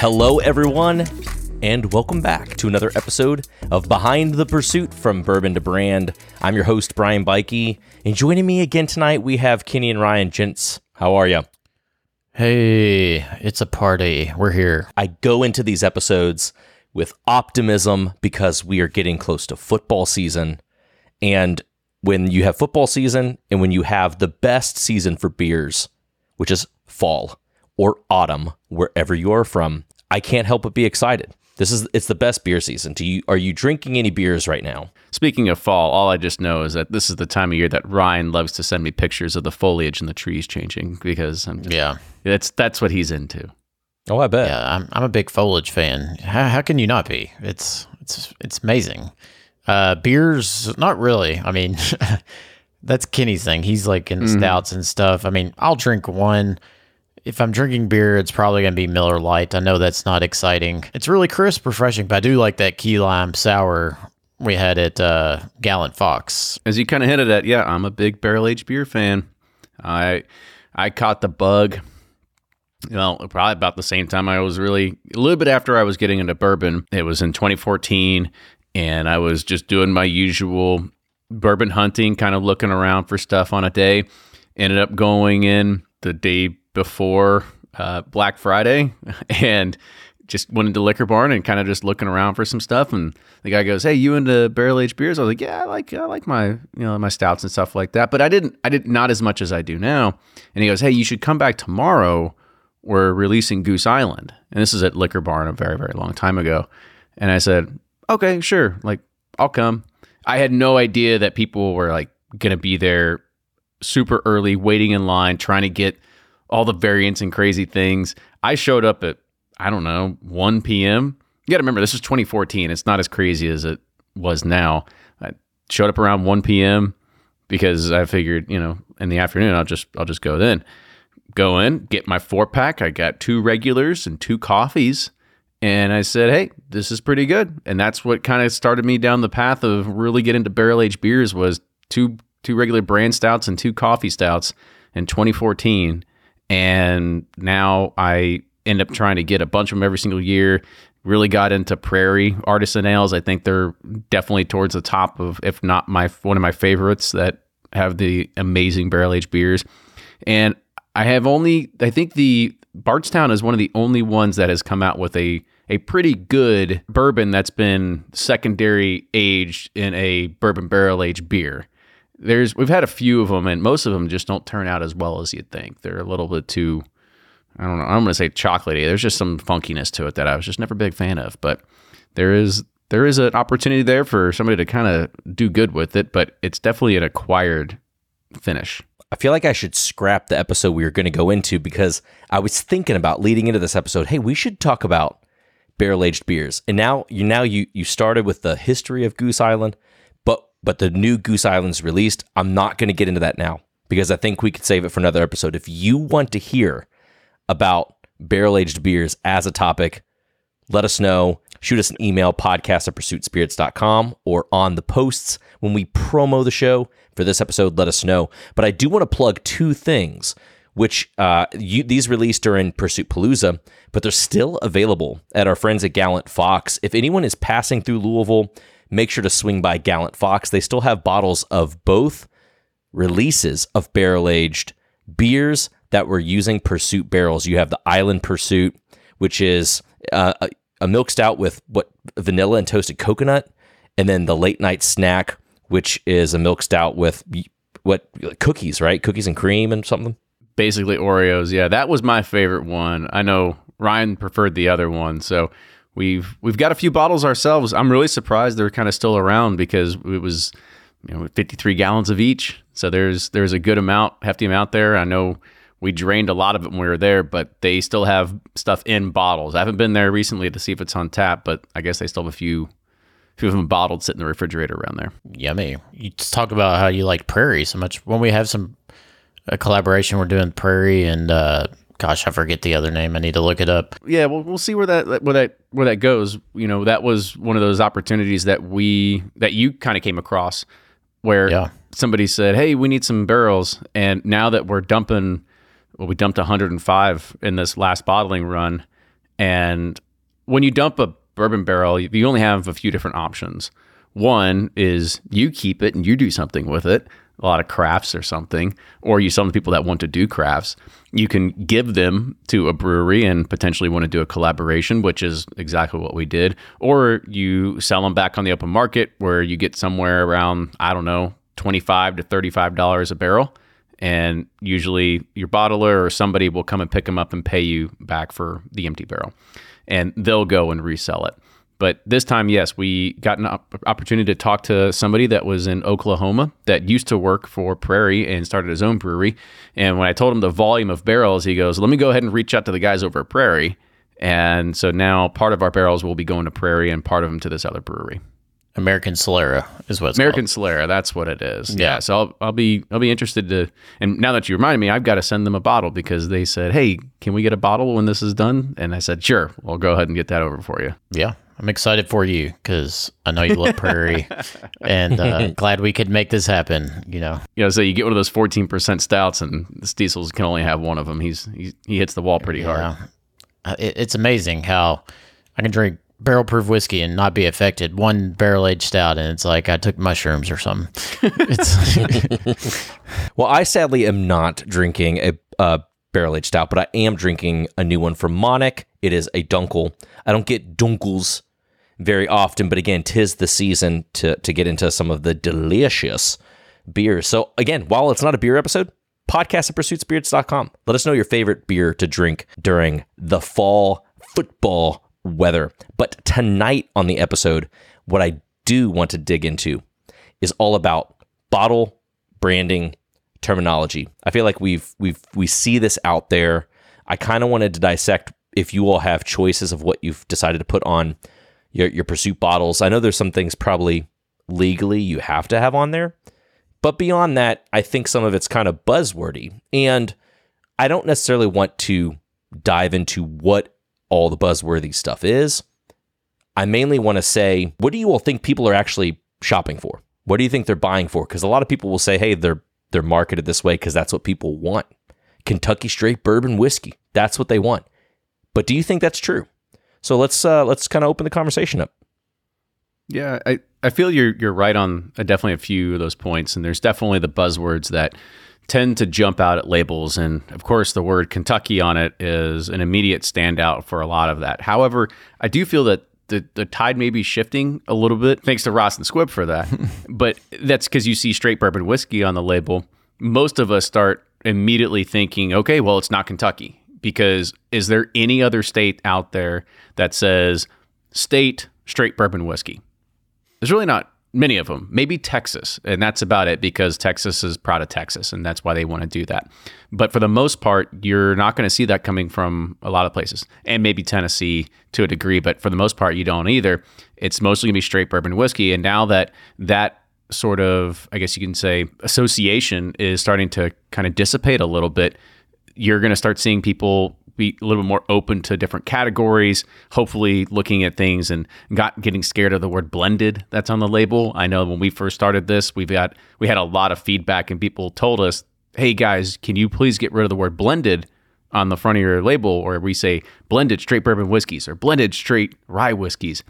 Hello, everyone, and welcome back to another episode of Behind the Pursuit from Bourbon to Brand. I'm your host, Brian Bikey, and joining me again tonight, we have Kenny and Ryan. Gents, how are you? Hey, it's a party. We're here. I go into these episodes with optimism because we are getting close to football season. And when you have football season and when you have the best season for beers, which is fall or autumn, wherever you are from, I can't help but be excited. This is it's the best beer season. Do you are you drinking any beers right now? Speaking of fall, all I just know is that this is the time of year that Ryan loves to send me pictures of the foliage and the trees changing because I'm just, Yeah. that's that's what he's into. Oh, I bet. Yeah, I'm I'm a big foliage fan. How, how can you not be? It's it's it's amazing. Uh beers not really. I mean that's Kenny's thing. He's like in stouts and stuff. I mean, I'll drink one. If I'm drinking beer, it's probably going to be Miller Lite. I know that's not exciting. It's really crisp, refreshing, but I do like that key lime sour we had at uh, Gallant Fox. As you kind of hinted at, yeah, I'm a big barrel aged beer fan. I I caught the bug. You know, probably about the same time I was really a little bit after I was getting into bourbon. It was in 2014, and I was just doing my usual bourbon hunting, kind of looking around for stuff on a day. Ended up going in the day before uh, Black Friday, and just went into liquor barn and kind of just looking around for some stuff. And the guy goes, "Hey, you into barrel aged beers?" I was like, "Yeah, I like I like my you know my stouts and stuff like that." But I didn't I did not as much as I do now. And he goes, "Hey, you should come back tomorrow. We're releasing Goose Island." And this is at Liquor Barn a very very long time ago. And I said, "Okay, sure. Like I'll come." I had no idea that people were like going to be there super early, waiting in line, trying to get all the variants and crazy things. I showed up at I don't know 1 p.m. You got to remember this was 2014. It's not as crazy as it was now. I showed up around 1 p.m. because I figured you know in the afternoon I'll just I'll just go then. Go in, get my four pack. I got two regulars and two coffees. And I said, "Hey, this is pretty good." And that's what kind of started me down the path of really getting into barrel aged beers was two two regular brand stouts and two coffee stouts in 2014. And now I end up trying to get a bunch of them every single year. Really got into Prairie artisan ales. I think they're definitely towards the top of, if not my one of my favorites that have the amazing barrel aged beers. And I have only, I think the Bardstown is one of the only ones that has come out with a a pretty good bourbon that's been secondary aged in a bourbon barrel aged beer. There's we've had a few of them, and most of them just don't turn out as well as you'd think. They're a little bit too, I don't know. I'm going to say chocolatey. There's just some funkiness to it that I was just never a big fan of. But there is there is an opportunity there for somebody to kind of do good with it, but it's definitely an acquired finish. I feel like I should scrap the episode we were going to go into because I was thinking about leading into this episode. Hey, we should talk about barrel aged beers. And now you now you you started with the history of Goose Island, but the new Goose Island's released. I'm not going to get into that now because I think we could save it for another episode. If you want to hear about barrel aged beers as a topic, let us know. Shoot us an email, podcast at pursuitspirits.com, or on the posts when we promo the show for this episode, let us know. But I do want to plug two things, which uh, you, these released during Pursuit Palooza, but they're still available at our friends at Gallant Fox. If anyone is passing through Louisville, make sure to swing by Gallant Fox. They still have bottles of both releases of barrel aged beers that were using Pursuit barrels. You have the Island Pursuit, which is uh, a, a milk stout with what vanilla and toasted coconut, and then the late night snack, which is a milk stout with what cookies, right? Cookies and cream and something. Basically Oreos. Yeah, that was my favorite one. I know Ryan preferred the other one, so we've we've got a few bottles ourselves. I'm really surprised they're kind of still around because it was you know 53 gallons of each. So there's there's a good amount, hefty amount there. I know we drained a lot of it when we were there, but they still have stuff in bottles. I haven't been there recently to see if it's on tap, but I guess they still have a few few of them bottled sitting in the refrigerator around there. Yummy. You talk about how you like Prairie so much. When we have some a collaboration, we're doing Prairie and uh, gosh, I forget the other name. I need to look it up. Yeah, well, we'll see where that where that where that goes. You know, that was one of those opportunities that we that you kind of came across where Yeah. somebody said, "Hey, we need some barrels," and now that we're dumping, well, we dumped 105 in this last bottling run, And when you dump a bourbon barrel, you only have a few different options. One is you keep it and you do something with it, a lot of crafts or something, or you to people that want to do crafts. You can give them to a brewery and potentially want to do a collaboration, which is exactly what we did. Or you sell them back on the open market where you get somewhere around, I don't know, 25 to $35 a barrel. And usually your bottler or somebody will come and pick them up and pay you back for the empty barrel. And they'll go and resell it. But this time, yes, we got an op- opportunity to talk to somebody that was in Oklahoma that used to work for Prairie and started his own brewery. And when I told him the volume of barrels, he goes, Let me go ahead and reach out to the guys over at Prairie. And so now part of our barrels will be going to Prairie and part of them to this other brewery. American Solera is what it's American called. Solera, that's what it is. Yeah. Yeah. So I'll, I'll be I'll be interested to. And now that you reminded me, I've got to send them a bottle because they said, "Hey, can we get a bottle when this is done?" And I said, "Sure, I'll go ahead and get that over for you." Yeah, I'm excited for you because I know you love Prairie, and uh, glad we could make this happen. You know, You know, so you get one of those fourteen percent stouts, and the Stiesels can only have one of them. He's, he's he hits the wall pretty hard. yeah, Uh, it, it's amazing how I can drink barrel proof whiskey and not be affected. One barrel aged stout, and it's like I took mushrooms or something. It's Well, I sadly am not drinking a uh, barrel aged stout, but I am drinking a new one from Monnik. It is a Dunkel. I don't get Dunkels very often, but again, tis the season to to get into some of the delicious beers. So again, while it's not a beer episode, podcast at pursuitspirits.com. Let us know your favorite beer to drink during the fall football weather. But tonight on the episode, what I do want to dig into is all about bottle branding terminology. I feel like we've we've we see this out there. I kind of wanted to dissect if you all have choices of what you've decided to put on your your pursuit bottles. I know there's some things probably legally you have to have on there. But beyond that, I think some of it's kind of buzzwordy. And I don't necessarily want to dive into what all the buzzworthy stuff is. I mainly want to say, what do you all think people are actually shopping for? What do you think they're buying for? Because a lot of people will say, hey, they're they're marketed this way because that's what people want. Kentucky straight bourbon whiskey. That's what they want. But do you think that's true? So let's uh, let's kind of open the conversation up. Yeah, I, I feel you're you're right on uh, definitely a few of those points, and there's definitely the buzzwords that tend to jump out at labels, and of course the word Kentucky on it is an immediate standout for a lot of that. However, I do feel that the, the tide may be shifting a little bit. Thanks to Ross and Squibb for that, but that's because you see straight bourbon whiskey on the label. Most of us start immediately thinking, okay, well it's not Kentucky because is there any other state out there that says state straight bourbon whiskey? There's really not many of them. Maybe Texas, and that's about it because Texas is proud of Texas, and that's why they want to do that. But for the most part, you're not going to see that coming from a lot of places, and maybe Tennessee to a degree. But for the most part, you don't either. It's mostly going to be straight bourbon whiskey, and now that that sort of, I guess you can say, association is starting to kind of dissipate a little bit, you're going to start seeing people be a little bit more open to different categories, hopefully looking at things and not getting scared of the word blended that's on the label. I know when we first started this, we've got we had a lot of feedback and people told us, "Hey guys, can you please get rid of the word blended on the front of your label or we say blended straight bourbon whiskeys or blended straight rye whiskeys."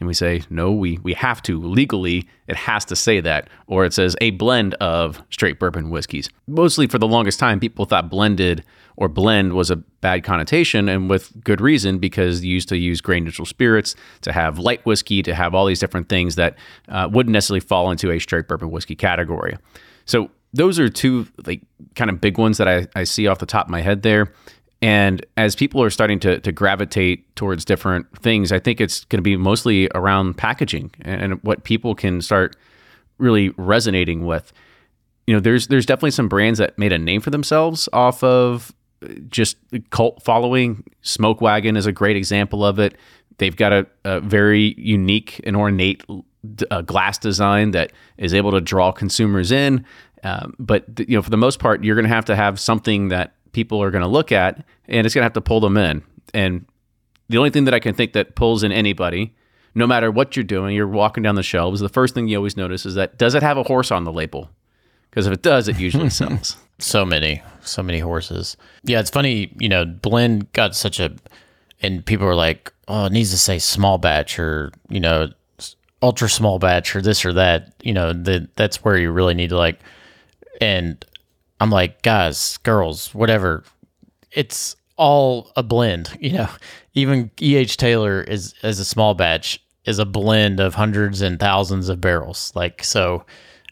And we say, no, we, we have to. Legally, it has to say that. Or it says a blend of straight bourbon whiskeys. Mostly for the longest time, people thought blended or blend was a bad connotation, and with good reason, because you used to use grain neutral spirits to have light whiskey, to have all these different things that uh, wouldn't necessarily fall into a straight bourbon whiskey category. So those are two like kind of big ones that I, I see off the top of my head there. And as people are starting to, to gravitate towards different things, I think it's going to be mostly around packaging and what people can start really resonating with. You know, there's there's definitely some brands that made a name for themselves off of just cult following. Smoke Wagon is a great example of it. They've got a, a very unique and ornate uh, glass design that is able to draw consumers in. Um, but you know, for the most part, you're going to have to have something that people are going to look at, and it's going to have to pull them in. And the only thing that I can think that pulls in anybody, no matter what you're doing, you're walking down the shelves. The first thing you always notice is that does it have a horse on the label? Because if it does, it usually sells. so many, so many horses. Yeah, it's funny. You know, blend got such a and people are like, "Oh, it needs to say small batch or you know, ultra small batch or this or that." You know, that that's where you really need to like. And I'm like, guys, girls, whatever. It's all a blend. You know, even EH Taylor is as a small batch is a blend of hundreds and thousands of barrels. Like so,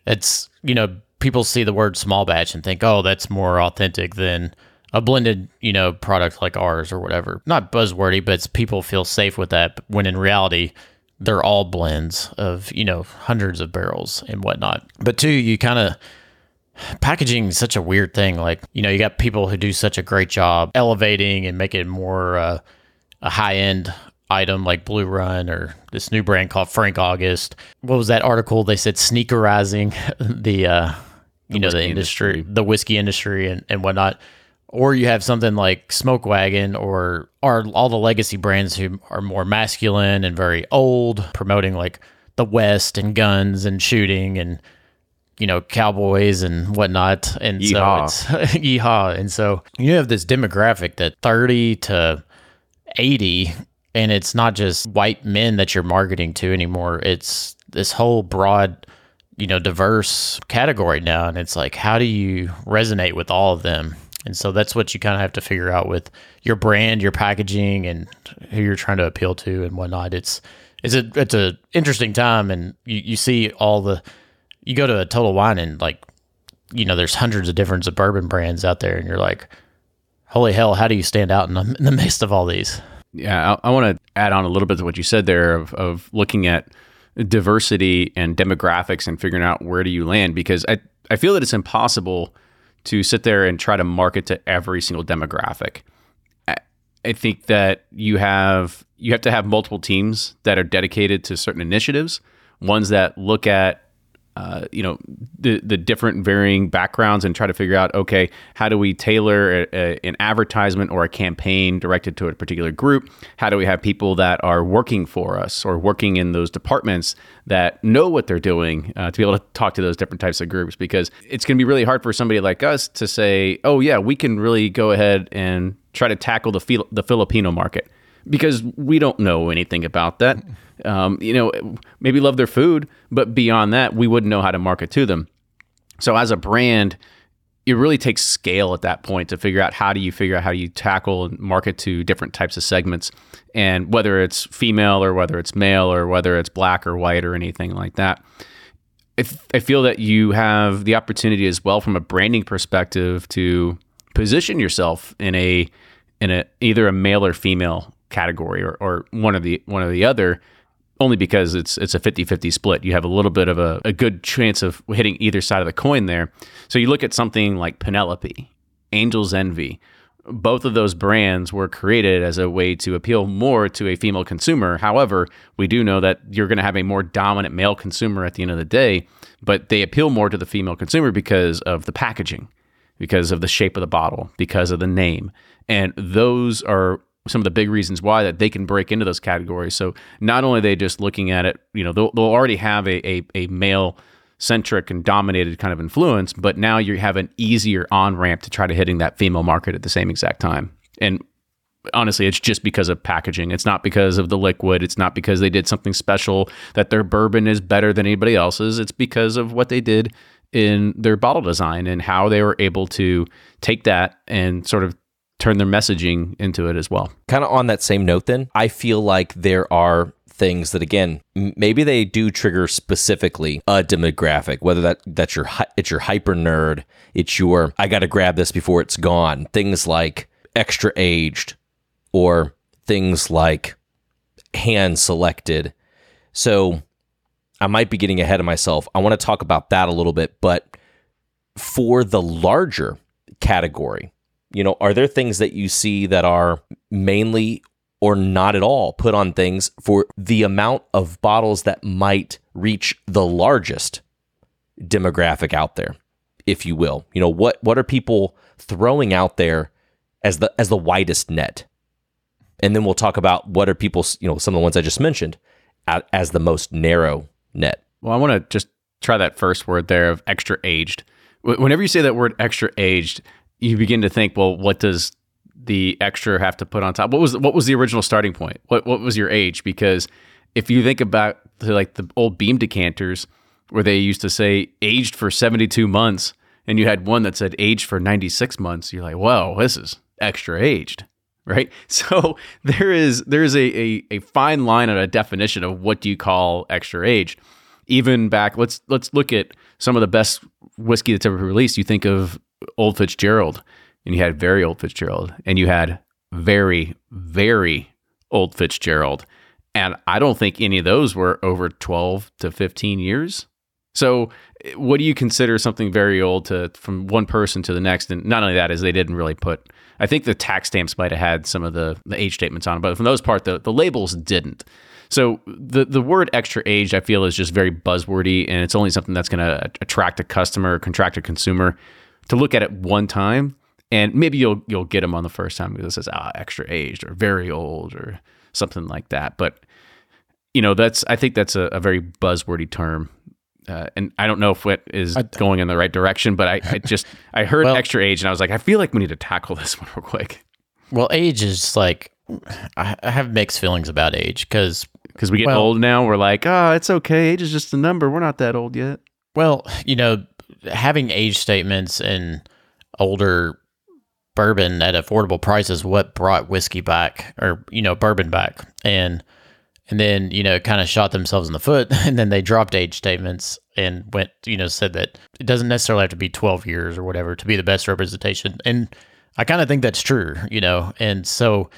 it's you know people see the word small batch and think, oh, that's more authentic than a blended, you know, product like ours or whatever. Not buzzwordy, but people feel safe with that. When in reality, they're all blends of, you know, hundreds of barrels and whatnot. But two, you kind of packaging is such a weird thing. Like, you know, you got people who do such a great job elevating and making more uh, a high end item like Blue Run or this new brand called Frank August. What was that article? They said sneakerizing the, uh, you know, the industry, industry, the whiskey industry and, and whatnot or you have something like Smoke Wagon or are all the legacy brands who are more masculine and very old, promoting like the West and guns and shooting and you know cowboys and whatnot. And yeehaw. so it's yeehaw. And so you have this demographic that thirty to eighty, and it's not just white men that you're marketing to anymore. It's this whole broad you know diverse category now and it's like how do you resonate with all of them and so that's what you kind of have to figure out with your brand, your packaging, and who you're trying to appeal to and whatnot. It's it's a it's a interesting time, and you, you see all the you go to a Total Wine and like you know there's hundreds of different bourbon brands out there, and you're like, holy hell, how do you stand out in the, in the midst of all these? Yeah, I, I want to add on a little bit to what you said there of of looking at diversity and demographics and figuring out where do you land because I I feel that it's impossible to sit there and try to market to every single demographic. I think that you have you have to have multiple teams that are dedicated to certain initiatives, ones that look at uh, you know the the different varying backgrounds and try to figure out okay how do we tailor a, a, an advertisement or a campaign directed to a particular group? How do we have people that are working for us or working in those departments that know what they're doing uh, to be able to talk to those different types of groups? Because it's going to be really hard for somebody like us to say oh yeah we can really go ahead and try to tackle the Fil- the Filipino market because we don't know anything about that. Um, you know, maybe love their food, but beyond that, we wouldn't know how to market to them. So as a brand, it really takes scale at that point to figure out how do you figure out how you tackle and market to different types of segments and whether it's female or whether it's male or whether it's black or white or anything like that. I feel that you have the opportunity as well from a branding perspective to position yourself in a in a either a male or female category or, or one of the one or the other only because it's it's a 50-50 split. You have a little bit of a, a good chance of hitting either side of the coin there. So you look at something like Penelope, Angel's Envy. Both of those brands were created as a way to appeal more to a female consumer. However, we do know that you're going to have a more dominant male consumer at the end of the day, but they appeal more to the female consumer because of the packaging, because of the shape of the bottle, because of the name. And those are some of the big reasons why that they can break into those categories. So not only are they just looking at it, you know, they'll, they'll already have a, a, a male centric and dominated kind of influence, but now you have an easier on ramp to try to hitting that female market at the same exact time. And honestly, it's just because of packaging. It's not because of the liquid. It's not because they did something special that their bourbon is better than anybody else's. It's because of what they did in their bottle design and how they were able to take that and sort of turn their messaging into it as well. Kind of on that same note, then, I feel like there are things that again maybe they do trigger specifically a demographic whether that that's your it's your hyper nerd it's your i gotta grab this before it's gone things like extra aged or things like hand selected so i might be getting ahead of myself i want to talk about that a little bit but for the larger category you know, are there things that you see that are mainly or not at all put on things for the amount of bottles that might reach the largest demographic out there, if you will? You know, what what are people throwing out there as the as the widest net? And then we'll talk about what are people, you know, some of the ones I just mentioned as the most narrow net. Well, I want to just try that first word there of extra aged. Whenever you say that word extra aged, you begin to think, well, what does the extra have to put on top? What was what was the original starting point? What what was your age? Because if you think about the, like the old beam decanters where they used to say aged for 72 months and you had one that said aged for 96 months, you're like, "Whoa, this is extra aged." Right? So there is there is a, a, a fine line and a definition of what do you call extra aged. Even back let's let's look at some of the best whiskey that's ever released. You think of Old Fitzgerald and you had very old Fitzgerald and you had very, very old Fitzgerald. And I don't think any of those were over 12 to 15 years. So, what do you consider something very old to from one person to the next? And not only that is they didn't really put. I think the tax stamps might have had some of the the age statements on, it, but for the most part, the the labels didn't. So the the word extra aged, I feel, is just very buzzwordy, and it's only something that's going to attract a customer, contract a consumer to look at it one time, and maybe you'll you'll get them on the first time because it says ah extra aged or very old or something like that. But you know that's I think that's a, a very buzzwordy term. Uh, and I don't know if it is going in the right direction, but I, I just I heard well, extra age and I was like, I feel like we need to tackle this one real quick. Well, age is like I have mixed feelings about age because because we get well, old now. We're like, oh, it's okay. Age is just a number. We're not that old yet. Well, you know, having age statements and older bourbon at affordable prices what brought whiskey back or you know bourbon back and and then you know kind of shot themselves in the foot and then they dropped age statements and went you know said that it doesn't necessarily have to be 12 years or whatever to be the best representation and i kind of think that's true you know and so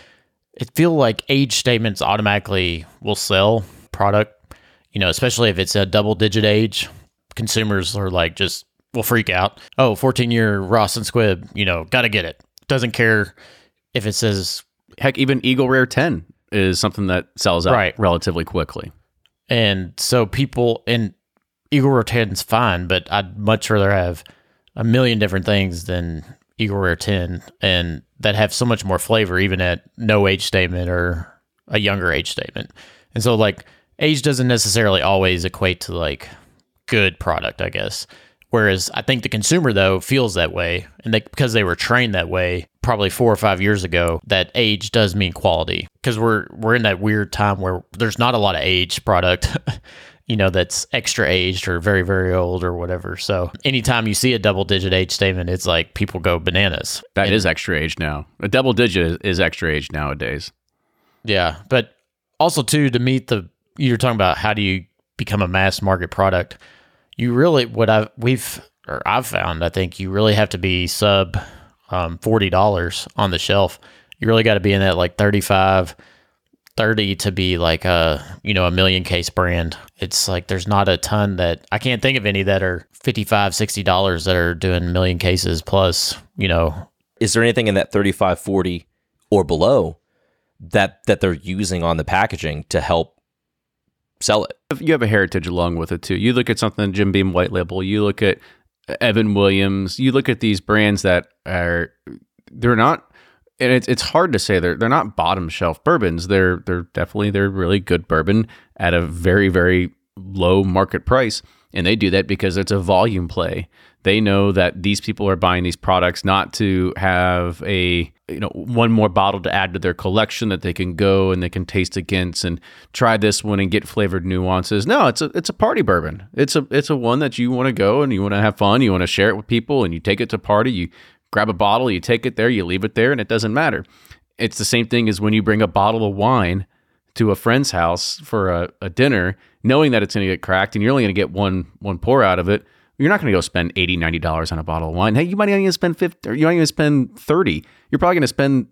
it feel like age statements automatically will sell product you know especially if it's a double digit age consumers are like just will freak out. Oh, 14 year Ross and Squibb, you know, got to get it. Doesn't care if it says. Heck, even Eagle Rare 10 is something that sells out right. relatively quickly. And so people, and Eagle Rare 10 is fine, but I'd much rather have a million different things than Eagle Rare 10 and that have so much more flavor, even at no age statement or a younger age statement. And so, like, age doesn't necessarily always equate to like good product, I guess. Whereas I think the consumer though feels that way, and they because they were trained that way probably four or five years ago. That age does mean quality because we're we're in that weird time where there's not a lot of age product. you know that's extra aged or very very old or whatever. So anytime you see a double digit age statement it's like people go bananas. That and, is extra age now. A double digit is extra age nowadays. Yeah but also too to meet the you're talking about how do you become a mass market product? You really what I've, we've or I've found I think you really have to be sub um, forty dollars on the shelf. You really got to be in that like 35 30 to be like a you know a million case brand it's like there's not a ton that i can't think of any that are 55 60 dollars that are doing million cases plus you know is there anything in that 35 40 or below that that they're using on the packaging to help sell it. You have a heritage along with it too. You look at something Jim Beam White Label. You look at Evan Williams. You look at these brands that are they're not and it's it's hard to say they're they're not bottom shelf bourbons. They're they're definitely they're really good bourbon at a very very low market price, and they do that because it's a volume play. They know that these people are buying these products not to have a you know one more bottle to add to their collection that they can go and they can taste against and try this one and get flavored nuances. No, it's a it's a party bourbon. It's a it's a one that you want to go and you want to have fun. You want to share it with people and you take it to party. You grab a bottle, you take it there, you leave it there, and it doesn't matter. It's the same thing as when you bring a bottle of wine to a friend's house for a, a dinner, knowing that it's going to get cracked and you're only going to get one one pour out of it you're not going to go spend $80, 90 dollars on a bottle of wine. Hey you might even spend 50 or you might even spend 30 you're probably going to spend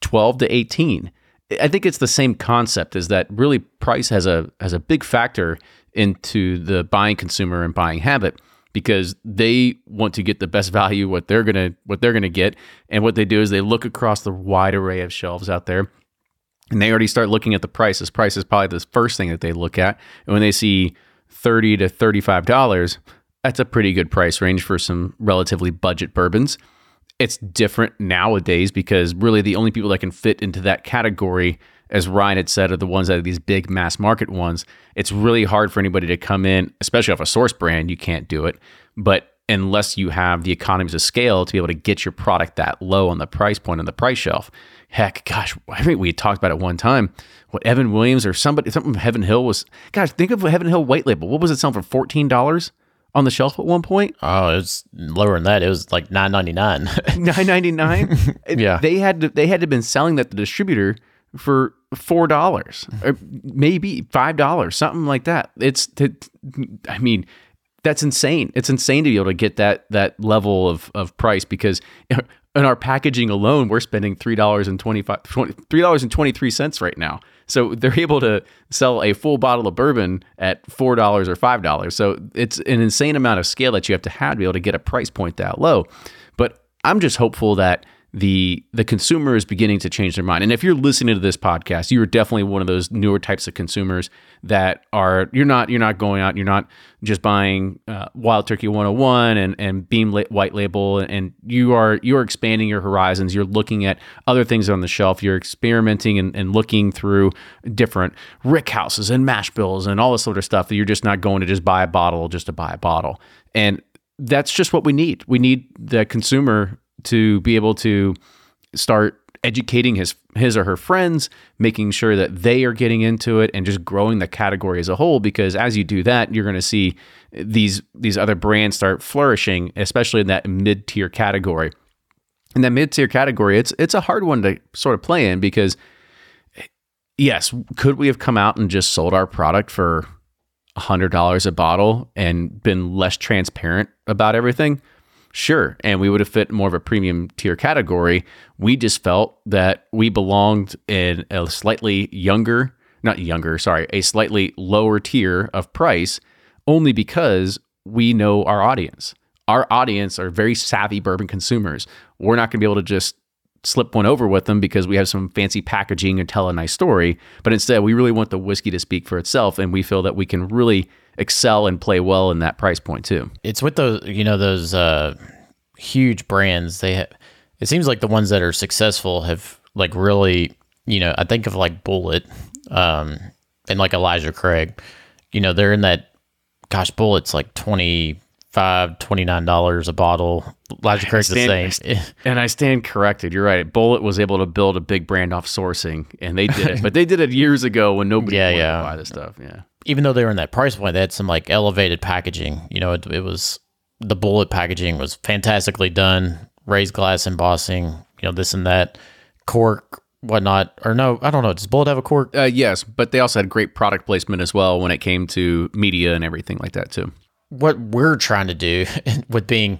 12 to 18 i think it's the same concept is that really price has a has a big factor into the buying consumer and buying habit because they want to get the best value what they're to what they're to get. And what they do is they look across the wide array of shelves out there and they already start looking at the prices. Price is probably the first thing that they look at. And when they see 30 to 35 dollars that's a pretty good price range for some relatively budget bourbons. It's different nowadays because really the only people that can fit into that category, as Ryan had said, are the ones that are these big mass market ones. It's really hard for anybody to come in, especially off a source brand. You can't do it. But unless you have the economies of scale to be able to get your product that low on the price point on the price shelf. Heck, gosh, I think we talked about it one time. What Evan Williams or somebody, something from Heaven Hill was, gosh, think of Heaven Hill white label. What was it selling for? Fourteen dollars on the shelf at one point. Oh, it was lower than that. It was like nine ninety nine. Nine ninety nine. Yeah. they had to, they had to been selling that to the distributor for four dollars or maybe five dollars, something like that. It's, it, I mean, that's insane. It's insane to be able to get that that level of of price because in our packaging alone, we're spending three dollars and twenty five three dollars and twenty three cents right now. So they're able to sell a full bottle of bourbon at four dollars or five dollars. So it's an insane amount of scale that you have to have to be able to get a price point that low. But I'm just hopeful that the the consumer is beginning to change their mind. And if you're listening to this podcast, you are definitely one of those newer types of consumers that are you're not you're not going out, you're not just buying uh, Wild Turkey 101 and and Beam White Label, and you are you are expanding your horizons. You're looking at other things on the shelf. You're experimenting and, and looking through different rick houses and mash bills and all this sort of stuff. That you're just not going to just buy a bottle just to buy a bottle. And that's just what we need. We need the consumer to be able to start educating his his or her friends, making sure that they are getting into it and just growing the category as a whole because as you do that, you're going to see these these other brands start flourishing, especially in that mid-tier category. In that mid-tier category, it's it's a hard one to sort of play in because yes, could we have come out and just sold our product for $100 a bottle and been less transparent about everything? Sure. And we would have fit more of a premium tier category. We just felt that we belonged in a slightly younger, not younger, sorry, a slightly lower tier of price only because we know our audience. Our audience are very savvy bourbon consumers. We're not going to be able to just slip one over with them because we have some fancy packaging and tell a nice story. But instead, we really want the whiskey to speak for itself. And we feel that we can really excel and play well in that price point too. it's with those you know those uh huge brands they ha- it seems like the ones that are successful have like really you know i think of like Bulleit um and like elijah craig you know they're in that gosh Bulleit's like 25 29 dollars a bottle elijah craig's the same And I stand corrected. You're right. Bulleit was able to build a big brand off sourcing, and they did it. but they did it years ago when nobody Yeah, wanted yeah. to buy this stuff. Yeah. Even though they were in that price point, they had some like elevated packaging. You know, it, it was the Bulleit packaging was fantastically done, raised glass embossing, you know, this and that, cork, whatnot. Or no, I don't know. Does Bulleit have a cork? Uh, yes, but they also had great product placement as well when it came to media and everything like that too. What we're trying to do with being,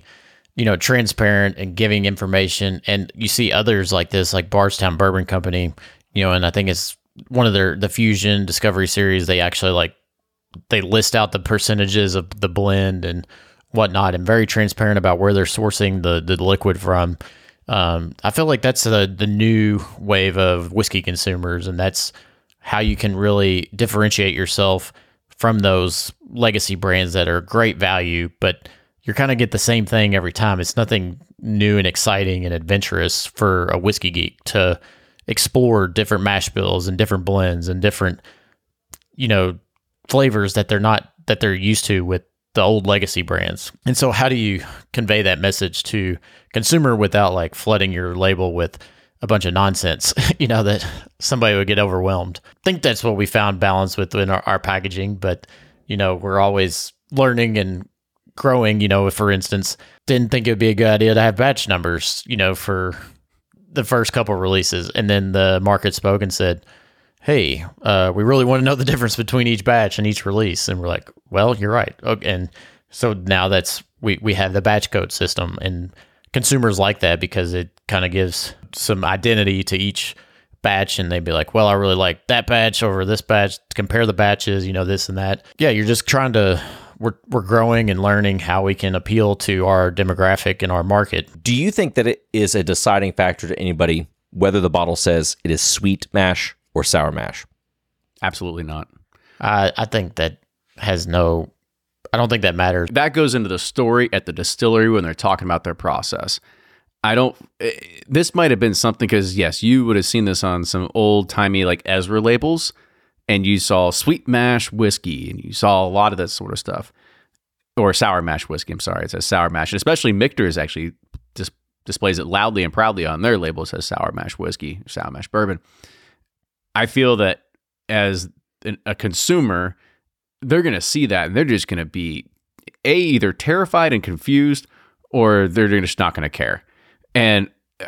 you know, transparent and giving information, and you see others like this, like Bardstown Bourbon Company, you know, and I think it's one of their the Fusion Discovery series. They actually like they list out the percentages of the blend and whatnot and very transparent about where they're sourcing the the liquid from. Um, I feel like that's the the new wave of whiskey consumers, and that's how you can really differentiate yourself from those legacy brands that are great value, but you're kind of get the same thing every time. It's nothing new and exciting and adventurous for a whiskey geek to explore different mash bills and different blends and different you know flavors that they're not that they're used to with the old legacy brands. And so how do you convey that message to consumer without like flooding your label with a bunch of nonsense, you know, that somebody would get overwhelmed. I think that's what we found balance with in our, our packaging, but you know, we're always learning and growing, you know, if for instance, didn't think it would be a good idea to have batch numbers, you know, for the first couple releases and then the market spoke and said, hey, uh, we really want to know the difference between each batch and each release. And we're like, well, you're right. Okay. And so now that's, we, we have the batch code system and consumers like that because it kind of gives some identity to each batch and they'd be like, well, I really like that batch over this batch, compare the batches, you know, this and that. Yeah. You're just trying to, we're, we're growing and learning how we can appeal to our demographic and our market. Do you think that it is a deciding factor to anybody whether the bottle says it is sweet mash or sour mash? Absolutely not. I, I think that has no, I don't think that matters. That goes into the story at the distillery when they're talking about their process. I don't. eh, This might have been something because yes, you would have seen this on some old timey like Ezra labels, and you saw sweet mash whiskey, and you saw a lot of that sort of stuff. or sour mash whiskey. I'm sorry, it says sour mash. And especially Michter's actually dis- displays it loudly and proudly on their label. It says sour mash whiskey, sour mash bourbon. I feel that as an, a consumer, they're going to see that and they're just going to be a either terrified and confused, or they're just not going to care. And uh,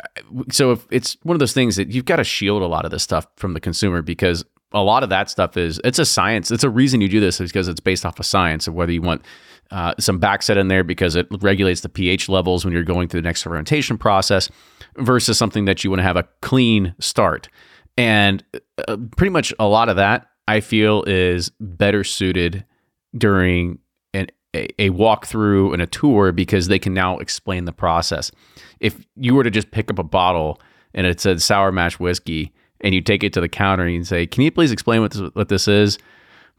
so if it's one of those things that you've got to shield a lot of this stuff from the consumer because a lot of that stuff is it's a science. It's a reason you do this is because it's based off of science of whether you want uh, some backset in there because it regulates the pH levels when you're going through the next fermentation process versus something that you want to have a clean start. And uh, pretty much a lot of that I feel is better suited during an, a, a walkthrough and a tour because they can now explain the process. If you were to just pick up a bottle and it said sour mash whiskey and you take it to the counter and you say, "Can you please explain what this, what this is?"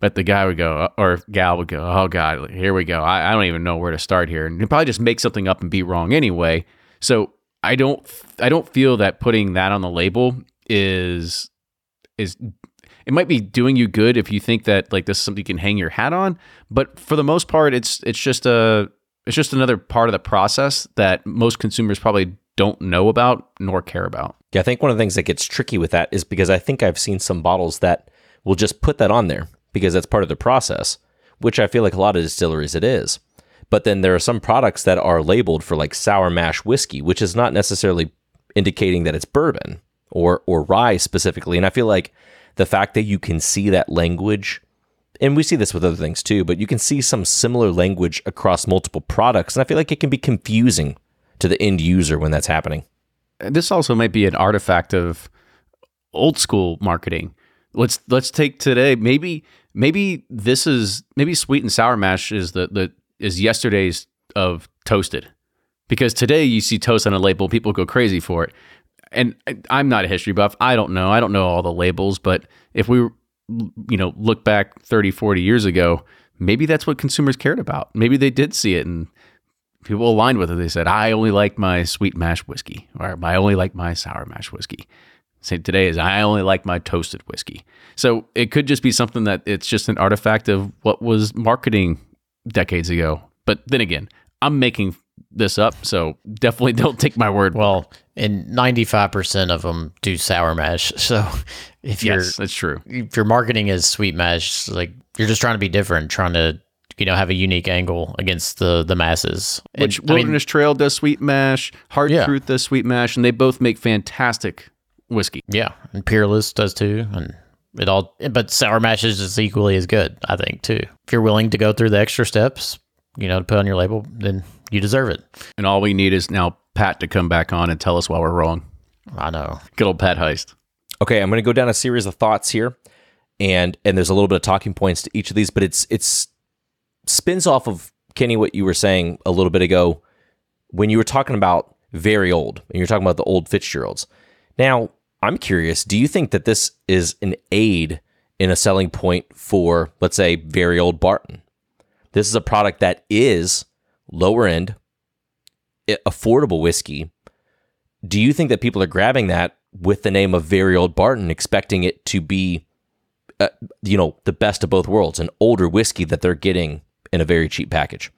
But the guy would go, uh, or gal would go, "Oh God, here we go. I, I don't even know where to start here," and you probably just make something up and be wrong anyway. So I don't, I don't feel that putting that on the label is is it might be doing you good if you think that like this is something you can hang your hat on, but for the most part, it's it's just a it's just another part of the process that most consumers probably don't know about nor care about. Yeah, I think one of the things that gets tricky with that is because I think I've seen some bottles that will just put that on there because that's part of the process, which I feel like a lot of distilleries it is. But then there are some products that are labeled for like sour mash whiskey, which is not necessarily indicating that it's bourbon or or rye specifically. And I feel like the fact that you can see that language and we see this with other things too, but you can see some similar language across multiple products. And I feel like it can be confusing to the end user when that's happening. This also might be an artifact of old school marketing. Let's let's take today. Maybe maybe this is maybe sweet and sour mash is the the is yesterday's of toasted. Because today you see toast on a label, people go crazy for it. And I'm not a history buff. I don't know. I don't know all the labels, but if we you know look back 30 40 years ago, maybe that's what consumers cared about. Maybe they did see it and people aligned with it. They said, I only like my sweet mash whiskey, or I only like my sour mash whiskey. Say today is I only like my toasted whiskey. So it could just be something that it's just an artifact of what was marketing decades ago. But then again, I'm making this up, so definitely don't take my word. Well, and 95% of them do sour mash. So if you're yes, that's true. if your marketing is sweet mash, like you're just trying to be different, trying to you know have a unique angle against the the masses. And, Which I mean, Wilderness Trail does sweet mash, Hard Yeah. Truth does sweet mash, and they both make fantastic whiskey. yeah, and Peerless does too, and it all. But sour mash is just equally as good, I think, too. If you're willing to go through the extra steps, you know, to put on your label, then you deserve it. And all we need is now Pat to come back on and tell us why we're wrong. I know. Good old Pat Heist. Okay, I'm going to go down a series of thoughts here, and and there's a little bit of talking points to each of these, but it's it's spins off of Kenny what you were saying a little bit ago when you were talking about very old and you're talking about the old Fitzgeralds. Now, I'm curious, do you think that this is an aid in a selling point for let's say very old Barton? This is a product that is lower end, affordable whiskey. Do you think that people are grabbing that with the name of very old Barton, expecting it to be, uh, you know, the best of both worlds, an older whiskey that they're getting in a very cheap package?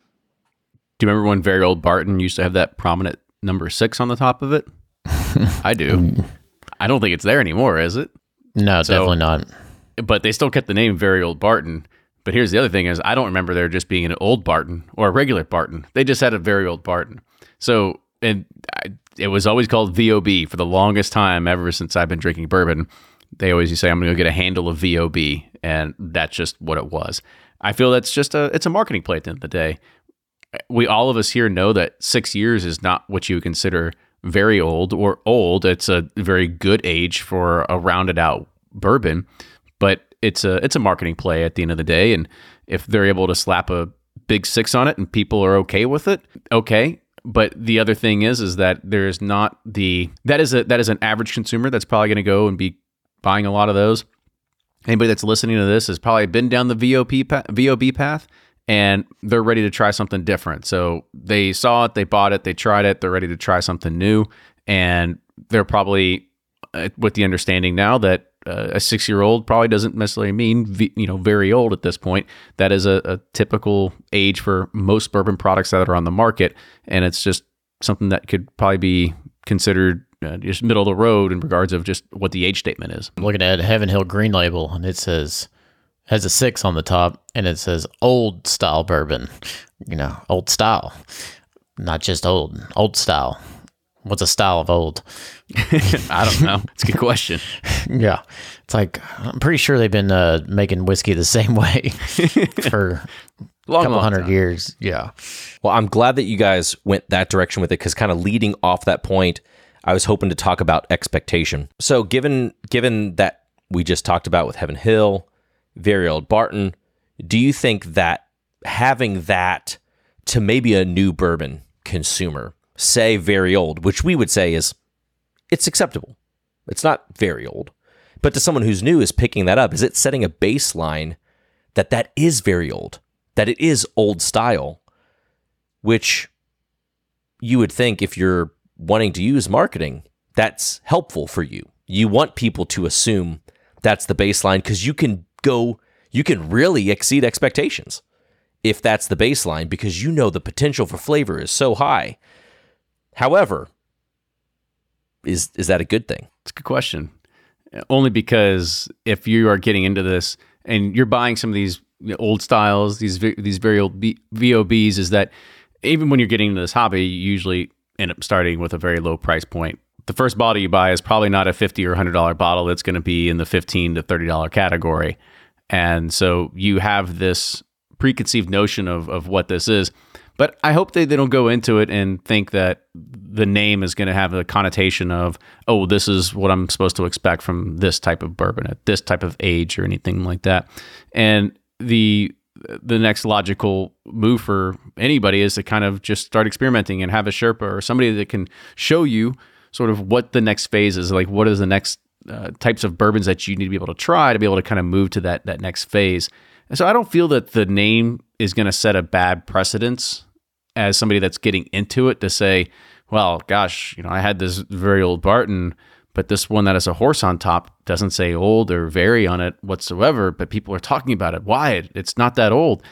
Do you remember when very old Barton used to have that prominent number six on the top of it? I do. I don't think it's there anymore, is it? No, So- definitely not. But they still kept the name very old Barton. But here's the other thing: is I don't remember there just being an old Barton or a regular Barton. They just had a very old Barton. So and I, it was always called VOB for the longest time ever since I've been drinking bourbon. They always used to say, "I'm going to go get a handle of VOB," and that's just what it was. I feel that's just a it's a marketing play at the end of the day. We all of us here know that six years is not what you would consider very old or old. It's a very good age for a rounded out bourbon, but it's a it's a marketing play at the end of the day. And if they're able to slap a big six on it and people are okay with it, okay. But the other thing is, is that there is not the that is a that is an average consumer that's probably going to go and be buying a lot of those. Anybody that's listening to this has probably been down the VOP pa- VOB path and they're ready to try something different. So they saw it, they bought it, they tried it, they're ready to try something new, and they're probably uh, with the understanding now that uh, a six year old probably doesn't necessarily mean v- you know very old at this point. That is a, a typical age for most bourbon products that are on the market, and it's just something that could probably be considered uh, just middle of the road in regards of just what the age statement is. I'm looking at Heaven Hill Green Label, and it says has a six on the top, and it says old style bourbon. You know, old style, not just old, old style. What's a style of old? I don't know. It's a good question. yeah, it's like I'm pretty sure they've been uh, making whiskey the same way for a Long, couple long hundred time. years. Yeah, Well, I'm glad that you guys went that direction with it because kind of leading off that point, I was hoping to talk about expectation. So given given that we just talked about with Heaven Hill, very old Barton, do you think that having that to maybe a new bourbon consumer, say very old, which we would say is it's acceptable. It's not very old. But to someone who's new is picking that up, is it setting a baseline that that is very old, that it is old style, which you would think if you're wanting to use marketing, that's helpful for you. You want people to assume that's the baseline because you can go, you can really exceed expectations if that's the baseline because you know the potential for flavor is so high. However, is is that a good thing? It's a good question. Only because if you are getting into this and you're buying some of these old styles, these these very old B- VOBs, is that even when you're getting into this hobby, you usually end up starting with a very low price point. The first bottle you buy is probably not a fifty or hundred dollar bottle. It's going to be in the fifteen to thirty dollar category, and so you have this preconceived notion of of what this is. But I hope they, they don't go into it and think that the name is going to have a connotation of, oh, this is what I'm supposed to expect from this type of bourbon at this type of age or anything like that. And the the next logical move for anybody is to kind of just start experimenting and have a Sherpa or somebody that can show you sort of what the next phase is, like what is the next uh, types of bourbons that you need to be able to try to be able to kind of move to that that next phase. And so I don't feel that the name is going to set a bad precedence as somebody that's getting into it to say, well, gosh, you know, I had this very old Barton, but this one that has a horse on top doesn't say old or very on it whatsoever, but people are talking about it. Why? It's not that old.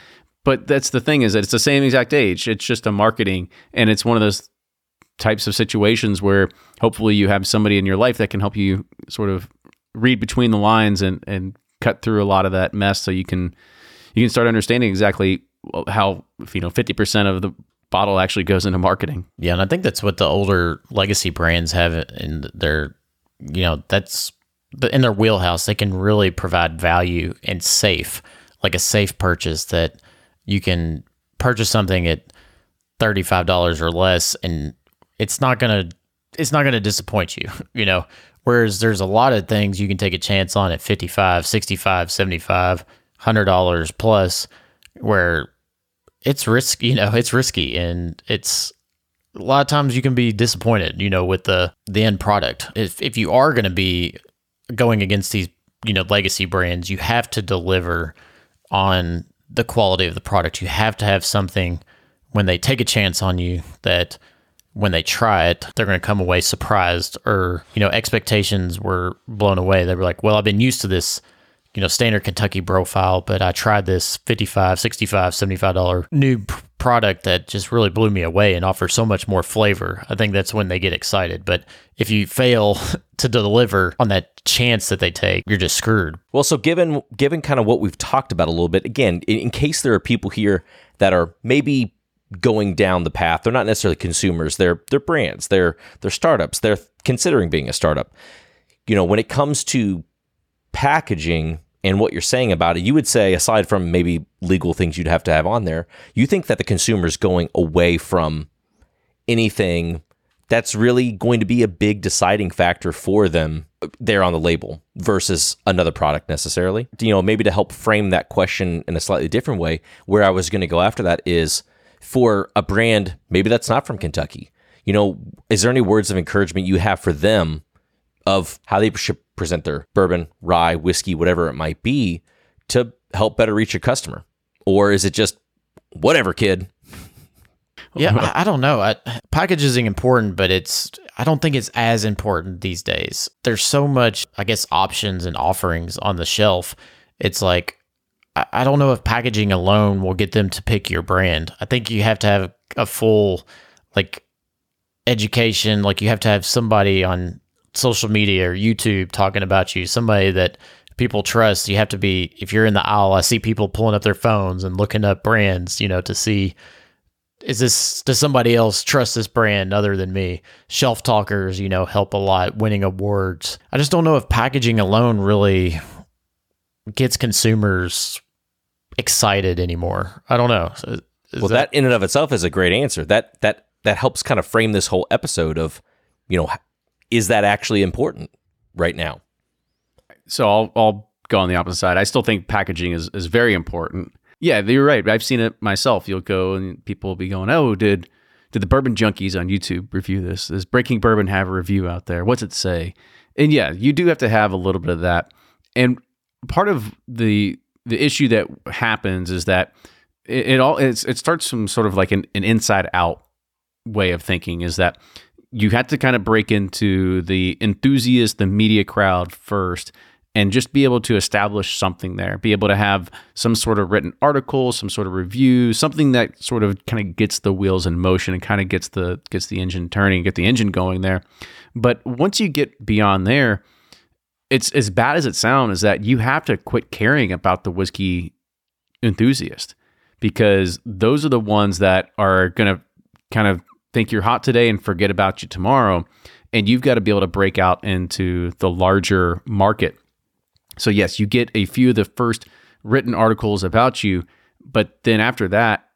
But that's the thing is that it's the same exact age. It's just a marketing and it's one of those types of situations where hopefully you have somebody in your life that can help you sort of read between the lines and and cut through a lot of that mess so you can you can start understanding exactly how you know 50% of the bottle actually goes into marketing. yeah, and I think that's what the older legacy brands have in their, you know, that's in their wheelhouse. They can really provide value and safe, like a safe purchase that you can purchase something at thirty five dollars or less, and it's not gonna it's not gonna disappoint you, you know. Whereas there's a lot of things you can take a chance on at 55, 65, 75, 100 dollars plus where it's risky, you know, it's risky and it's a lot of times you can be disappointed, you know, with the the end product. If if you are going to be going against these, you know, legacy brands, you have to deliver on the quality of the product. You have to have something when they take a chance on you that when they try it, they're going to come away surprised or, you know, expectations were blown away. They were like, "Well, I've been used to this you know, standard Kentucky profile, but I tried this 55, 65, 75 dollar new product that just really blew me away and offers so much more flavor. I think that's when they get excited. But if you fail to deliver on that chance that they take, you're just screwed. Well, so given given kind of what we've talked about a little bit, again, in, in case there are people here that are maybe going down the path, they're not necessarily consumers, they're they're brands, they're they're startups, they're considering being a startup. You know, when it comes to packaging and what you're saying about it, you would say, aside from maybe legal things you'd have to have on there, you think that the consumer's going away from anything that's really going to be a big deciding factor for them there on the label versus another product necessarily. You know, maybe to help frame that question in a slightly different way, where I was going to go after that is for a brand, maybe that's not from Kentucky. You know, is there any words of encouragement you have for them of how they should present their bourbon, rye, whiskey, whatever it might be to help better reach your customer? Or is it just whatever, kid? Yeah, I, I don't know. I, packaging is important, but it's I don't think it's as important these days. There's so much, I guess, options and offerings on the shelf. It's like I, I don't know if packaging alone will get them to pick your brand. I think you have to have a full like education. Like you have to have somebody on social media or YouTube talking about you, somebody that people trust. You have to be if you're in the aisle. I see people pulling up their phones and looking up brands, you know, to see is this does somebody else trust this brand other than me? Shelf talkers, you know, help a lot. Winning awards. I just don't know if packaging alone really gets consumers excited anymore. I don't know. Is well, that, that in and of itself is a great answer. That that that helps kind of frame this whole episode of, you know, is that actually important right now? So I'll I'll go on the opposite side. I still think packaging is is very important. Yeah, you're right. I've seen it myself. You'll go and people will be going, "Oh, did did the Bourbon Junkies on YouTube review this? Does Breaking Bourbon have a review out there? What's it say?" And yeah, you do have to have a little bit of that. And part of the the issue that happens is that it, it all it starts from sort of like an, an inside out way of thinking is that you had to kind of break into the enthusiast, the media crowd first, and just be able to establish something there. Be able to have some sort of written article, some sort of review, something that sort of kind of gets the wheels in motion and kind of gets the gets the engine turning, get the engine going there. But once you get beyond there, it's as bad as it sounds. Is that you have to quit caring about the whiskey enthusiast because those are the ones that are going to kind of think you're hot today and forget about you tomorrow. And you've got to be able to break out into the larger market. So, yes, you get a few of the first written articles about you, but then after that,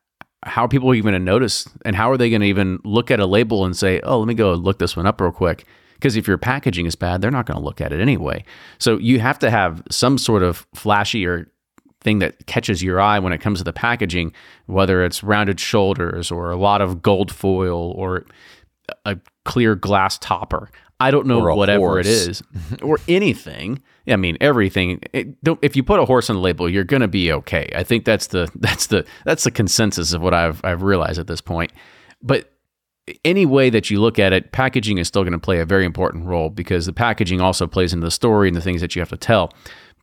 how are people even going to notice? And how are they going to even look at a label and say, oh, let me go look this one up real quick? Because if your packaging is bad, they're not going to look at it anyway. So you have to have some sort of flashy or thing that catches your eye when it comes to the packaging, whether it's rounded shoulders or a lot of gold foil or a clear glass topper. I don't know whatever horse. it is or anything. I mean, everything. It, if you put a horse on the label, you're going to be okay. I think that's the that's the that's the consensus of what I've I've realized at this point. But any way that you look at it, packaging is still going to play a very important role because the packaging also plays into the story and the things that you have to tell.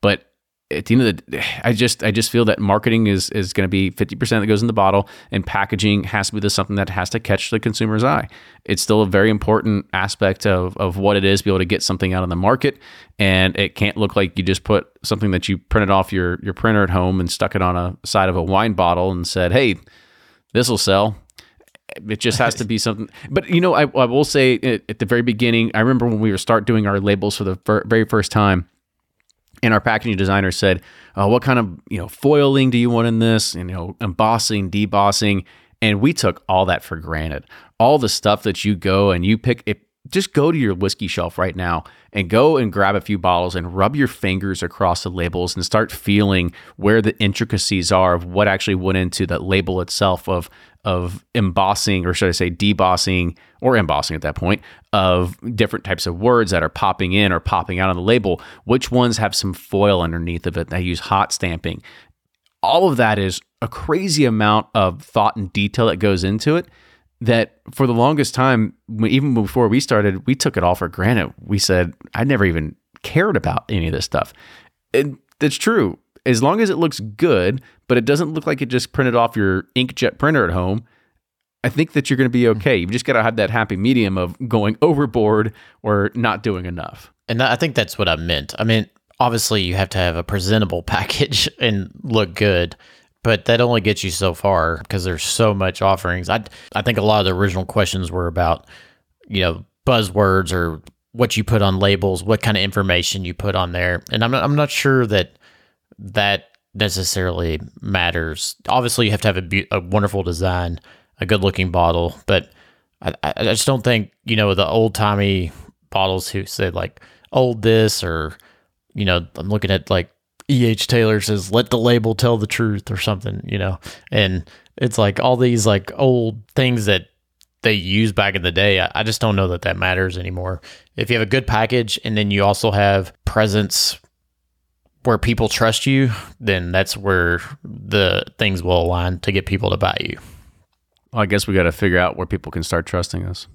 But at the end of the I just I just feel that marketing is is going to be 50% that goes in the bottle and packaging has to be the something that has to catch the consumer's eye. It's still a very important aspect of of what it is to be able to get something out on the market and it can't look like you just put something that you printed off your your printer at home and stuck it on a side of a wine bottle and said, "Hey, this will sell." It just has to be something. But you know, I, I will say eh, at the very beginning, I remember when we were start doing our labels for the very first time and our packaging designer said, uh, "What kind of you know foiling do you want in this? You know, embossing, debossing." And we took all that for granted. All the stuff that you go and you pick it. Just go to your whiskey shelf right now and go and grab a few bottles and rub your fingers across the labels and start feeling where the intricacies are of what actually went into the label itself of of embossing, or should I say debossing or embossing at that point, of different types of words that are popping in or popping out on the label. Which ones have some foil underneath of it? They use hot stamping. All of that is a crazy amount of thought and detail that goes into it. That for the longest time, even before we started, we took it all for granted. We said, I never even cared about any of this stuff. And that's true as long as it looks good, but it doesn't look like it just printed off your inkjet printer at home, I think that you're going to be mm-hmm. okay. You've just got to have that happy medium of going overboard or not doing enough. And I think that's what I meant. I mean, obviously, you have to have a presentable package and look good, but that only gets you so far because there's so much offerings. I I think a lot of the original questions were about, you know, buzzwords or what you put on labels, what kind of information you put on there, and I'm not, I'm not sure that that necessarily matters. Obviously, you have to have a, be- a wonderful design, a good looking bottle, but I, I just don't think, you know, the old timey bottles who said like old this or, you know, I'm looking at like E.H. Taylor says, let the label tell the truth or something, you know, and it's like all these like old things that they used back in the day. I, I just don't know that that matters anymore. If you have a good package and then you also have presence where people trust you, then that's where the things will align to get people to buy you. Well, I guess we got to figure out where people can start trusting us.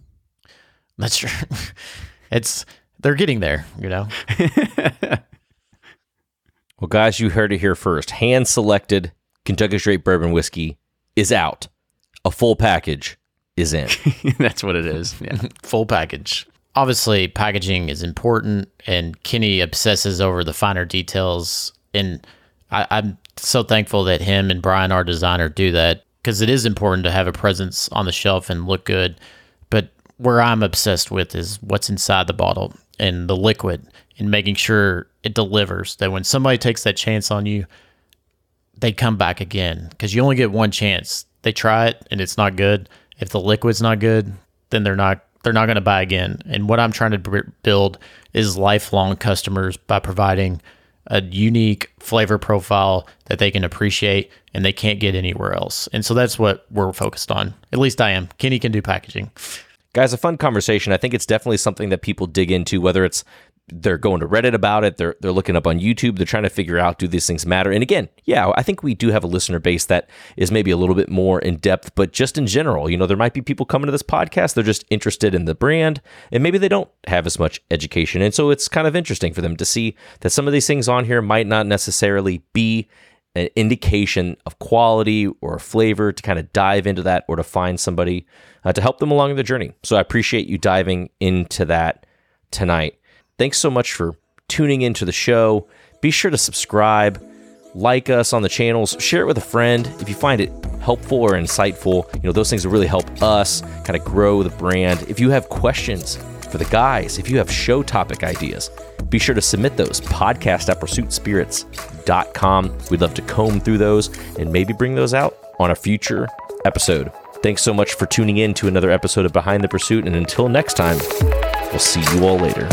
That's true. it's they're getting there, you know. Well, guys, you heard it here first. Hand selected Kentucky Straight Bourbon Whiskey is out. A full package is in. That's what it is. Yeah. Full package. Obviously, packaging is important, and Kenny obsesses over the finer details. And I, I'm so thankful that him and Brian, our designer, do that because it is important to have a presence on the shelf and look good. But where I'm obsessed with is what's inside the bottle and the liquid and making sure it delivers. That when somebody takes that chance on you, they come back again because you only get one chance. They try it and it's not good. If the liquid's not good, then they're not they're not going to buy again. And what I'm trying to build is lifelong customers by providing a unique flavor profile that they can appreciate and they can't get anywhere else. And so that's what we're focused on. At least I am. Kenny can do packaging. Guys, a fun conversation. I think it's definitely something that people dig into, whether it's they're going to Reddit about it, they're they're looking up on YouTube, they're trying to figure out do these things matter. And again, yeah, I think we do have a listener base that is maybe a little bit more in depth, but just in general, you know, there might be people coming to this podcast, they're just interested in the brand, and maybe they don't have as much education. And so it's kind of interesting for them to see that some of these things on here might not necessarily be an indication of quality or flavor to kind of dive into that or to find somebody uh, to help them along the journey. So I appreciate you diving into that tonight. Thanks so much for tuning into the show. Be sure to subscribe, like us on the channels, share it with a friend if you find it helpful or insightful. You know, those things will really help us kind of grow the brand. If you have questions for the guys, if you have show topic ideas, be sure to submit those podcast at pursuitspirits.com. We'd love to comb through those and maybe bring those out on a future episode. Thanks so much for tuning in to another episode of Behind the Pursuit. And until next time, we'll see you all later.